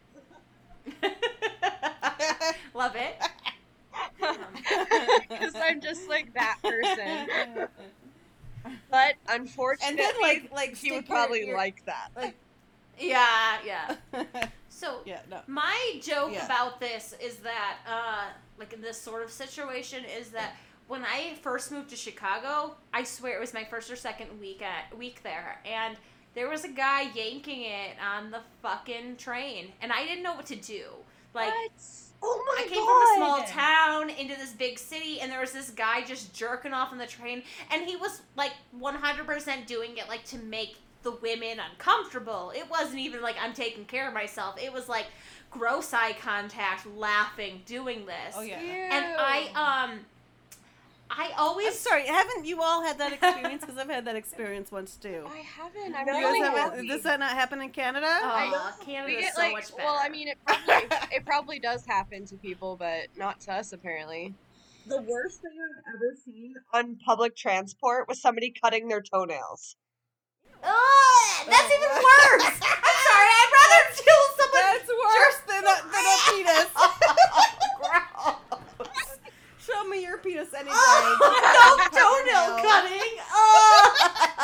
Love it. Because I'm just like that person. But unfortunately, and then like like he would stick your- probably your- like that. Like, Yeah, yeah. So yeah, no. My joke Yeah. about this is that, uh, like in this sort of situation, is that when I first moved to Chicago, I swear it was my first or second week at week there, and there was a guy yanking it on the fucking train, and I didn't know what to do. Like, what? Oh my god. I came from a small town into this big city, and there was this guy just jerking off on the train, and he was like 100% doing it like to make the women uncomfortable. It wasn't even like I'm taking care of myself. It was like gross eye contact, laughing, doing this. Oh yeah. And I um, I I'm always sorry. Haven't you all had that experience? Because I've had that experience once too. I haven't. I'm You really haven't- does that not happen in Canada? Aw, We Canada's get so like, much better. well, I mean, it probably it probably does happen to people, but not to us apparently. The worst thing I've ever seen on public transport was somebody cutting their toenails. Ugh, that's even worse. I'm sorry. I'd rather kill someone. That's worse than a, than a penis. Gross. Show me your penis any day. Oh, no toenail cutting.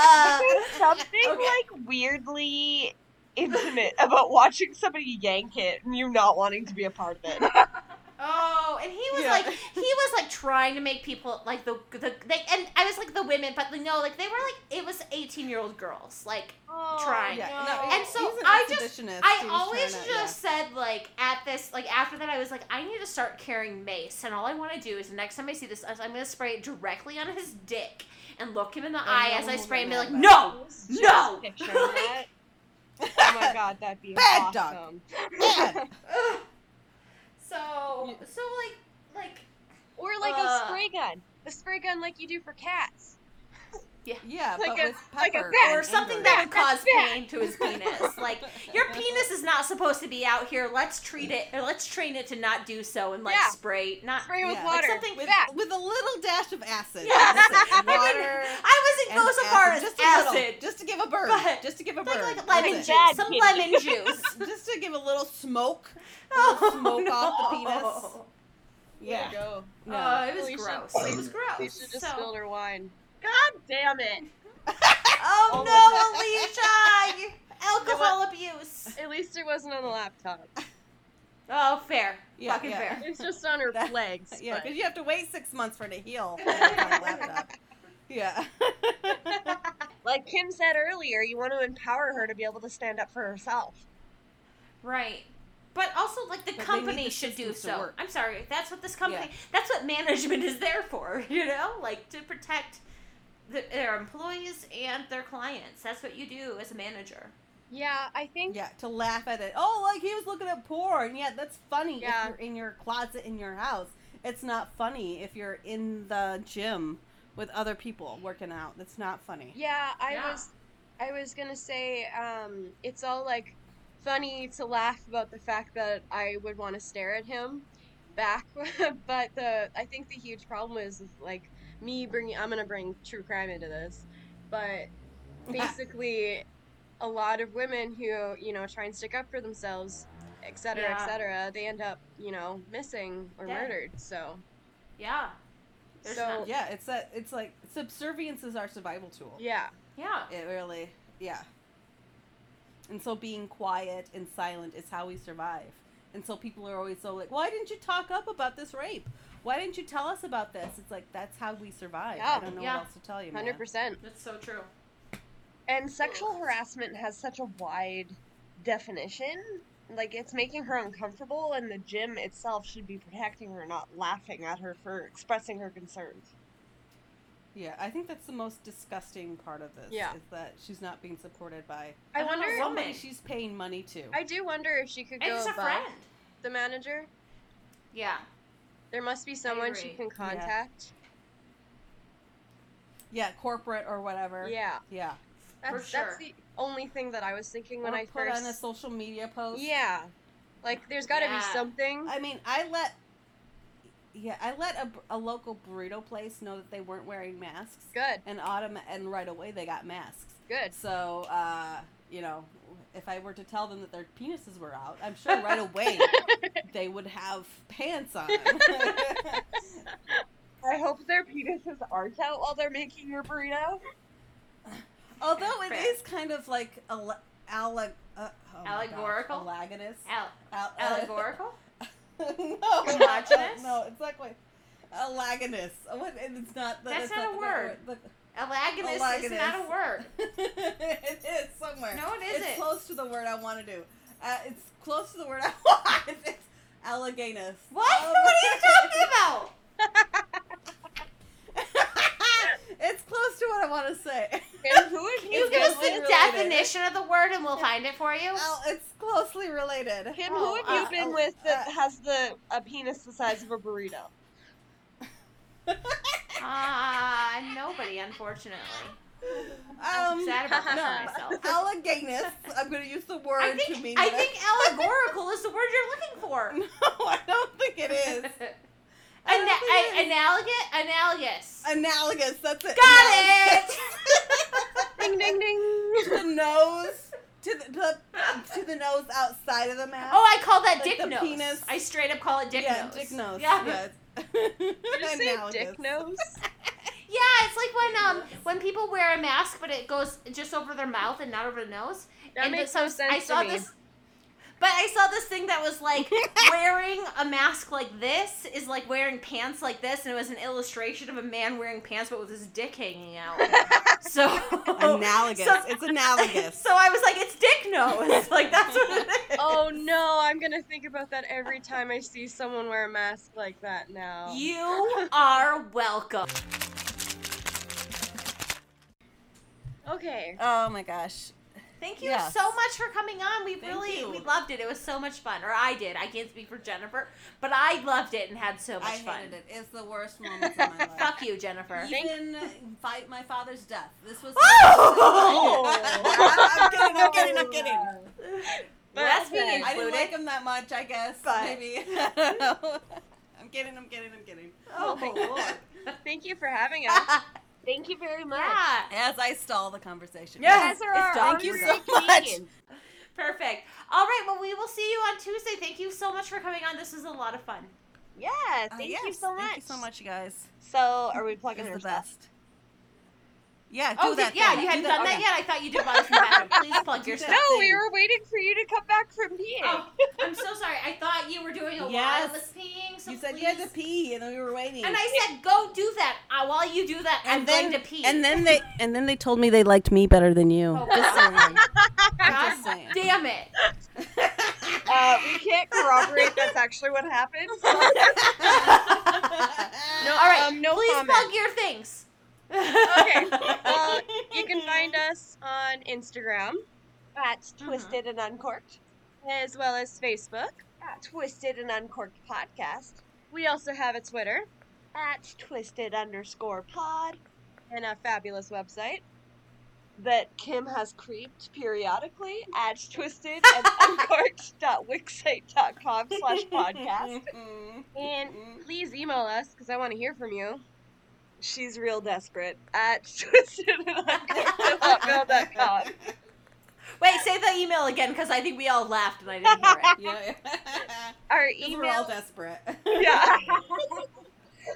Oh. Something Okay. like weirdly intimate about watching somebody yank it and you not wanting to be a part of it. Oh, and he was Yeah. like, he was like trying to make people like the the they, and I was like the women, but no, like they were like it was eighteen year old girls, like oh, Trying. Yeah, no. no, And he's so an I just- I He's always trying just to- said like at this like after that I was like I need to start carrying mace, and all I want to do is the next time I see this, I'm gonna spray it directly on his dick and look him in the I eye know as I spray and be like, no, no. picturing. Oh my god, that'd be Bad dog. awesome. Yeah. So so like like Or like Uh. a spray gun. A spray gun like you do for cats. Yeah, Like but a- with like a pepper bat. or something that would cause pain to his penis. Like your penis is not supposed to be out here. Let's treat it or let's train it to not do so and like Yeah. spray not Spray with Yeah, water. like something- with, with a little dash of acid. Yeah. That's it. I water. wouldn't- I wasn't and go so far as just a little, acid. just to give a burn, But- just to give a Like, burn. like That's lemon juice, Bad some kitty. lemon juice. just to give a little smoke, a little smoke off the penis. no. Yeah, go. no. Uh, it was Alicia- gross. It was gross. Alicia just so- spilled her wine. God damn it. Oh Oh no, Alicia! Alcohol abuse. At least it wasn't on the laptop. Oh, fair. Yeah, Fucking yeah. fair. It's just on her That- legs. yeah, because you have to wait six months for it to heal. on laptop. Yeah. Like Kim said earlier, you want to empower her to be able to stand up for herself. Right. But also, like, the But company the should do so. I'm sorry. That's what this company, Yeah. that's what management is there for, you know? Like, to protect the, their employees and their clients. That's what you do as a manager. Yeah, I think. Yeah, to laugh at it. Oh, like he was looking at porn. Yeah, that's funny Yeah. if you're in your closet in your house. It's not funny if you're in the gym with other people working out. That's not funny. Yeah, I Yeah. was. I was gonna say, um, it's all like funny to laugh about the fact that I would want to stare at him back, but the I think the huge problem is, is like me bringing. I'm gonna bring true crime into this, but basically, a lot of women who you know try and stick up for themselves, et cetera, Yeah. et cetera, they end up you know missing or Dead. murdered. So Yeah. There's So- not- Yeah, it's that. It's like subservience is our survival tool. yeah, yeah. It really, yeah. And so being quiet and silent is how we survive. And so people are always so like, why didn't you talk up about this rape? Why didn't you tell us about this? It's like that's how we survive. Yeah. I don't know Yeah. what else to tell you, man. hundred percent. That's so true. And sexual harassment has such a wide definition. Like it's making her uncomfortable, and the gym itself should be protecting her, not laughing at her for expressing her concerns. Yeah, I think that's the most disgusting part of this. Yeah. is that she's not being supported by I Another wonder. woman. somebody she's paying money to. I do wonder if she could And go it's a above friend. the manager. Yeah. There must be someone she can contact. yeah, corporate or whatever. Yeah, yeah. that's, sure. that's the only thing that I was thinking when or I put first. on a social media post. yeah, like there's got to Yeah. be something. I mean, I let Yeah, I let a, a local burrito place know that they weren't wearing masks, Good. and autumn and right away they got masks. Good. So, uh, you know, if I were to tell them that their penises were out, I'm sure right away they would have pants on. I hope their penises aren't out while they're making your burrito. Although it is kind of like a alle- uh, oh my gosh, Allegorical? Al- Al- uh, allegorical? no, no, it's not quite. Alagonous. What? It's not. That's that's not a the- word. The- Alagonous is not a word. it is somewhere. No, It's isn't. close to the word I want to do. Uh, it's close to the word I want. It's alligator. What? Um, what are you talking about? it's close to what I want to say. And who have Can you It's give us the related. definition of the word and we'll find it for you? Well, it's closely related. Kim, Oh, who have you uh, been uh, with that uh, has the a penis the size of a burrito? Ah, nobody, unfortunately. I'm Um, sad about that no. for myself. Alligator. I'm going to use the word I to think mean. I that think allegorical is the word you're looking for. No, I don't think it is. I Ana- think it analogous, analogous. Analogous. That's it. Got Analogous. Ding ding ding. the nose to the, to, to the nose outside of the mouth. Oh, I call that Like dick the nose. penis. I straight up call it dick yeah, nose. dick nose. Yeah. Yeah. Did you dick nose? Yeah, it's like when um when people wear a mask, but it goes just over their mouth and not over the nose. That and makes so no sense I saw this, but I saw this thing that was like wearing a mask like this is like wearing pants like this, and it was an illustration of a man wearing pants but with his dick hanging out. So Analogous. So- it's analogous. So I was like, it's dick nose. Like that's what it is. Oh no, I'm gonna think about that every time I see someone wear a mask like that now. You are welcome. Okay. oh my gosh. Thank you Yes. so much for coming on. We Thank really you. we loved it. It was so much fun. Or I did. I can't speak for Jennifer, but I loved it and had so much I fun. hated it. It's the worst moments of my life. Fuck you, Jennifer. Even fight my father's death. This was. Oh! I'm kidding. I'm kidding. I'm kidding. Breastfeeding I didn't like him that much. I guess. But- Maybe. I don't know. I'm kidding. I'm kidding. I'm kidding. Oh, my oh, Lord. Thank you for having us. Thank you very much. yeah. As I stall the conversation. Yes, Yeah. guys are our. Thank you so much. Canadians. Perfect. All right. Well, we will see you on Tuesday. Thank you so much for coming on. This was a lot of fun. Yeah, Uh, thank you so much. Thank you so much, you guys. So, are we plugging It's her the stuff? best. Yeah, do oh, that. did, yeah. thing. You hadn't done that okay. yet. I thought you did while I was in the bathroom. Please plug your Do stuff. No, we were waiting for you to come back from peeing. Oh, I'm so sorry. I thought you were doing a while I Yes. was peeing. So You said please. you had to pee, and then we were waiting. And I said, "Go do that." Uh, while you do that, I'm and then, going to pee. And then they and then they told me they liked me better than you. Oh, Just God. saying. God just saying. damn it! Uh, we can't corroborate that's actually what happened. No, All right, um, no please comment. plug your things. Okay. Well, you can find us on Instagram at mm-hmm. Twisted and Uncorked, as well as Facebook at Twisted and Uncorked Podcast. We also have a Twitter at Twisted underscore pod and a fabulous website that Kim has creeped periodically at twisted and uncorked.wixsite.com slash podcast. And please email us because I want to hear from you. She's real desperate at twistedanduncorked.hotmail.com. Wait, say the email again because I think we all laughed and I didn't hear it. yeah, yeah. Our because we're all email. desperate. Yeah.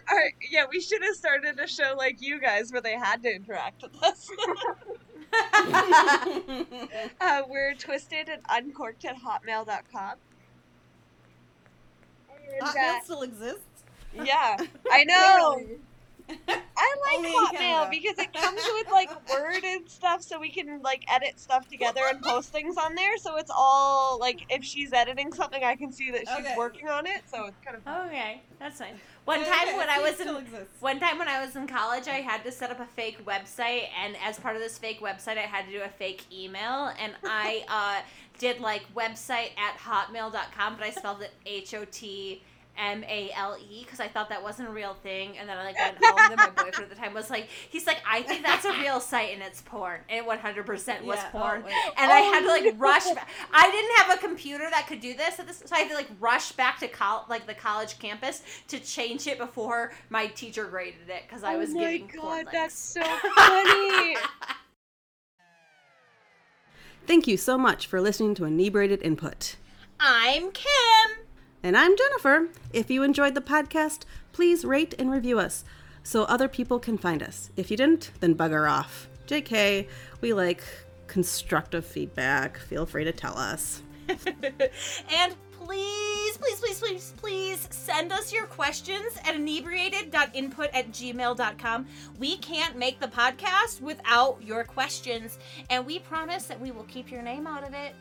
Our, yeah, we should have started a show like you guys where they had to interact with us. uh, we're twisted and uncorked at hotmail.com. And, uh, Hotmail still exists. yeah, I know. I like Only Hotmail Canada. because it comes with like Word and stuff, so we can like edit stuff together and post things on there. So it's all like if she's editing something, I can see that she's Okay. working on it. So it's kind of fun. Okay, that's fine. One time when I was in exists. one time when I was in college, I had to set up a fake website, and as part of this fake website, I had to do a fake email, and I uh, did like website at hotmail.com, but I spelled it H O T M A L E because I thought that wasn't a real thing, and then I like went home and then my boyfriend at the time was like, he's like, I think that's a real site and it's porn, and it one hundred percent was Yeah, oh, porn, wait. and I had to oh, like rush. Back. I didn't have a computer that could do this, at this, so I had to like rush back to col- like the college campus to change it before my teacher graded it because I oh was oh my getting porn god, that's so funny. Thank you so much for listening to Inebriated Input. I'm Kim. And I'm Jennifer. If you enjoyed the podcast, please rate and review us so other people can find us. If you didn't, then bugger off. JK, we like constructive feedback. Feel free to tell us. and please, please, please, please, please send us your questions at inebriated.input at gmail.com. We can't make the podcast without your questions, and we promise that we will keep your name out of it.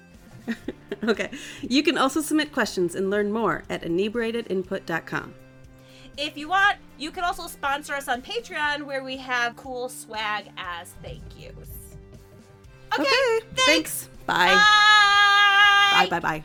okay. You can also submit questions and learn more at inebriatedinput.com. If you want, you can also sponsor us on Patreon where we have cool swag as thank yous. Okay, Okay. Thanks. Bye. Bye. Bye. Bye. Bye.